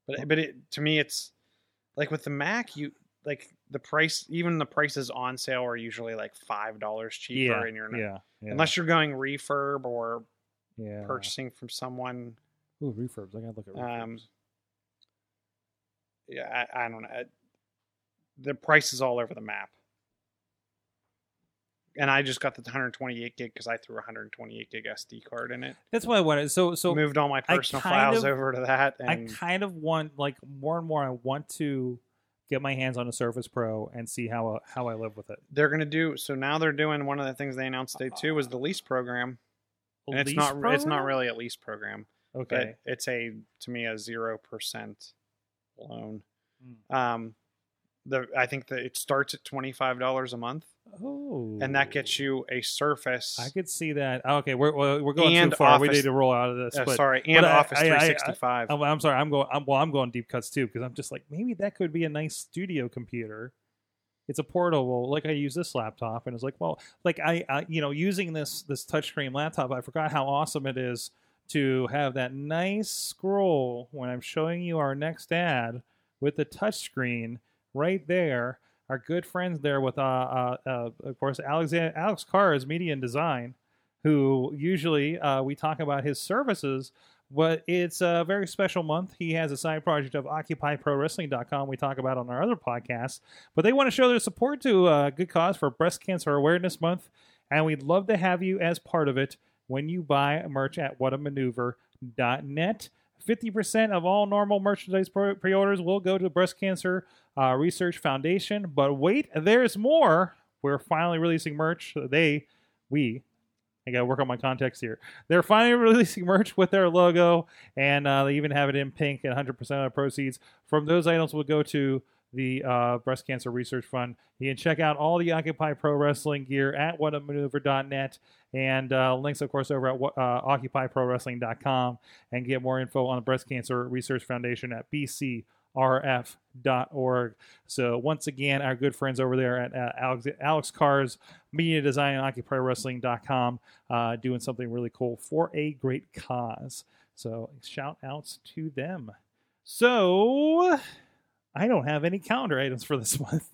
But but it to me it's like with the Mac you like the price even the prices on sale are usually like five dollars cheaper Yeah. and you're not Yeah. yeah. unless you're going refurb or yeah. purchasing from someone Ooh, refurbs. I gotta look at refurbs. Um, yeah i, I don't know I- the price is all over the map and I just got the 128 gig because I threw a 128 gig SD card in it. That's why I wanted. So so moved all my personal files of- over to that, and I kind of want like more and more. I want to get my hands on a Surface Pro and see how how I live with it. they're gonna do. So now they're doing one of the things they announced day two was the lease program, and it's Lease not it's not really a lease program, okay. but it's a to me a zero percent loan. Hmm. Um, the I think that it starts at twenty five dollars a month, Oh, and that gets you a Surface. I could see that. Okay, we're we're going too far. we need to roll out of this. uh, sorry, and I- Office I- I- I- 365. I'm, I'm sorry. I'm going. I'm, well, I'm going deep cuts too because I'm just like maybe that could be a nice studio computer. It's a portable, like I use this laptop, and it's like, well, like I, I, you know, using this this touchscreen laptop, I forgot how awesome it is to have that nice scroll when I'm showing you our next ad with the touchscreen right there. Our good friends there with, uh, uh, uh of course, Alex Alex Carr is media and design, who usually uh, we talk about his services but it's a very special month. He has a side project of OccupyProWrestling.com we talk about on our other podcast. But they want to show their support to a good cause for Breast Cancer Awareness Month. And we'd love to have you as part of it when you buy merch at whatamaneuver.net. 50% of all normal merchandise pre- pre-orders will go to the Breast Cancer uh, Research Foundation. But wait, there's more. We're finally releasing merch. They, we, I got to work on my context here. They're finally releasing merch with their logo, and uh, they even have it in pink. And 100% of the proceeds from those items will go to the uh, Breast Cancer Research Fund. You can check out all the Occupy Pro Wrestling gear at whatamaneuver.net and uh, links, of course, over at uh, occupyprowrestling.com and get more info on the Breast Cancer Research Foundation at bcrf.org. So, once again, our good friends over there at uh, Alex, Alex Carr's Media Design and OccupyWrestling.com uh, doing something really cool for a great cause. So, shout outs to them. So, I don't have any calendar items for this month.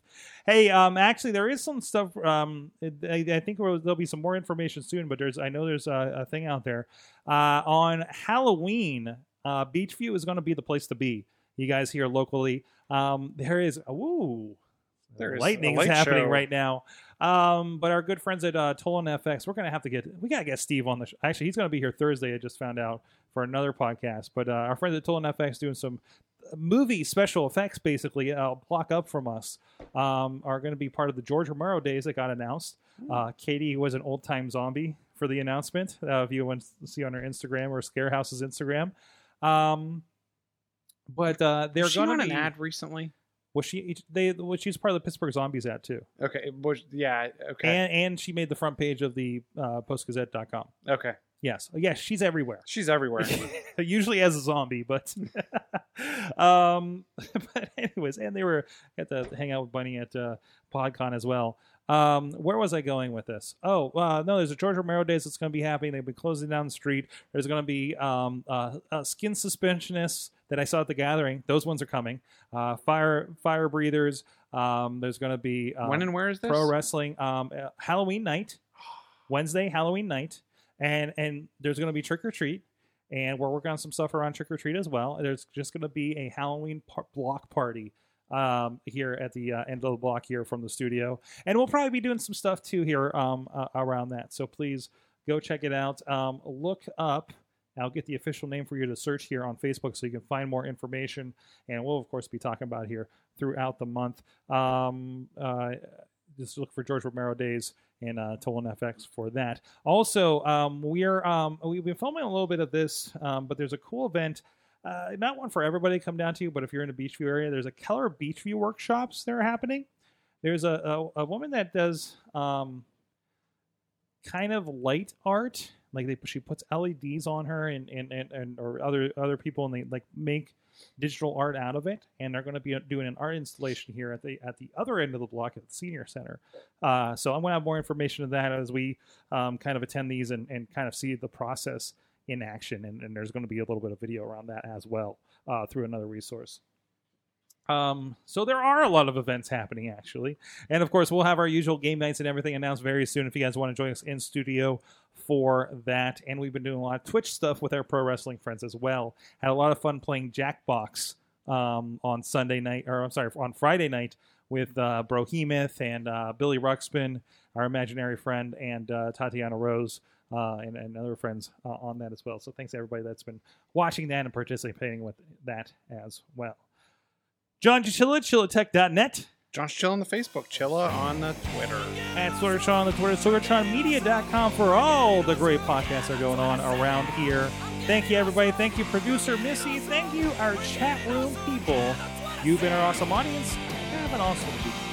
Hey, um, actually, there is some stuff. Um, I, I think there'll be some more information soon, but there's, I know there's a, a thing out there uh, on Halloween. Uh, Beechview is going to be the place to be. You guys here locally, um, there is. Ooh, There is lightning is light happening show. right now. Um, but our good friends at uh, Tolan FX, we're gonna have to get we gotta get Steve on the. Sh- Actually, he's gonna be here Thursday. I just found out for another podcast. But uh, our friends at Tolan FX doing some movie special effects, basically uh, block up from us, um, are going to be part of the George Romero days that got announced. Uh, Katie was an old time zombie for the announcement. Uh, if you want to see on her Instagram or Scarehouse's Instagram. Um, but uh, they're Was going on to an be. ad recently? Was she? They. Well, she's part of the Pittsburgh Zombies ad too, Okay, was, yeah, okay, and and she made the front page of the uh, postgazette.com. okay. Yes, yes, she's everywhere. She's everywhere. Usually as a zombie, but um, but anyways, and they were got to hang out with Bunny at uh, PodCon as well. Um, where was I going with this? Oh, uh, no, there's a George Romero Days that's going to be happening. They've been closing down the street. There's going to be um, uh, uh, skin suspensionists that I saw at the gathering. Those ones are coming. Uh, fire fire breathers. Um, there's going to be um, when and where is this? pro wrestling um, uh, Halloween night, Wednesday Halloween night, and and there's going to be trick or treat, and we're working on some stuff around trick or treat as well. There's just going to be a Halloween par- block party um, here at the uh, end of the block here from the studio, and we'll probably be doing some stuff too here um, uh, around that. So please go check it out. Um, look up. I'll get the official name for you to search here on Facebook so you can find more information. And we'll, of course, be talking about here throughout the month. Um, uh, just look for George Romero Days and uh, Tolan FX for that. Also, um, we're um, we've been filming a little bit of this, um, but there's a cool event. Uh, not one for everybody to come down to, but if you're in the Beechview area, there's a Keller Beechview workshops that are happening. There's a, a, a woman that does um, kind of light art, like they she puts LEDs on her and and, and, and or other other people, and they like make digital art out of it, and they're going to be doing an art installation here at the at the other end of the block at the senior center. Uh, so I'm going to have more information on that as we um, kind of attend these and, and kind of see the process in action, and, and there's going to be a little bit of video around that as well uh, through another resource. Um, so there are a lot of events happening actually, and of course we'll have our usual game nights and everything announced very soon. If you guys want to join us in studio for that, and we've been doing a lot of Twitch stuff with our pro wrestling friends as well. Had a lot of fun playing Jackbox um, on Sunday night, or I'm sorry, on Friday night with uh, Brohemoth and uh, Billy Ruxpin, our imaginary friend, and uh, Tatiana Rose. Uh, and, and other friends uh, on that as well. So thanks everybody that's been watching that and participating with that as well. John Chilla, chillatech.net. Josh Chill on the Facebook, Chilla on the Twitter. at Sorgatron on the Twitter, SorgatronMedia.com for all the great podcasts that are going on around here. Thank you, everybody. Thank you, producer Missy. Thank you, our chat room people. You've been our awesome audience. Have an awesome week.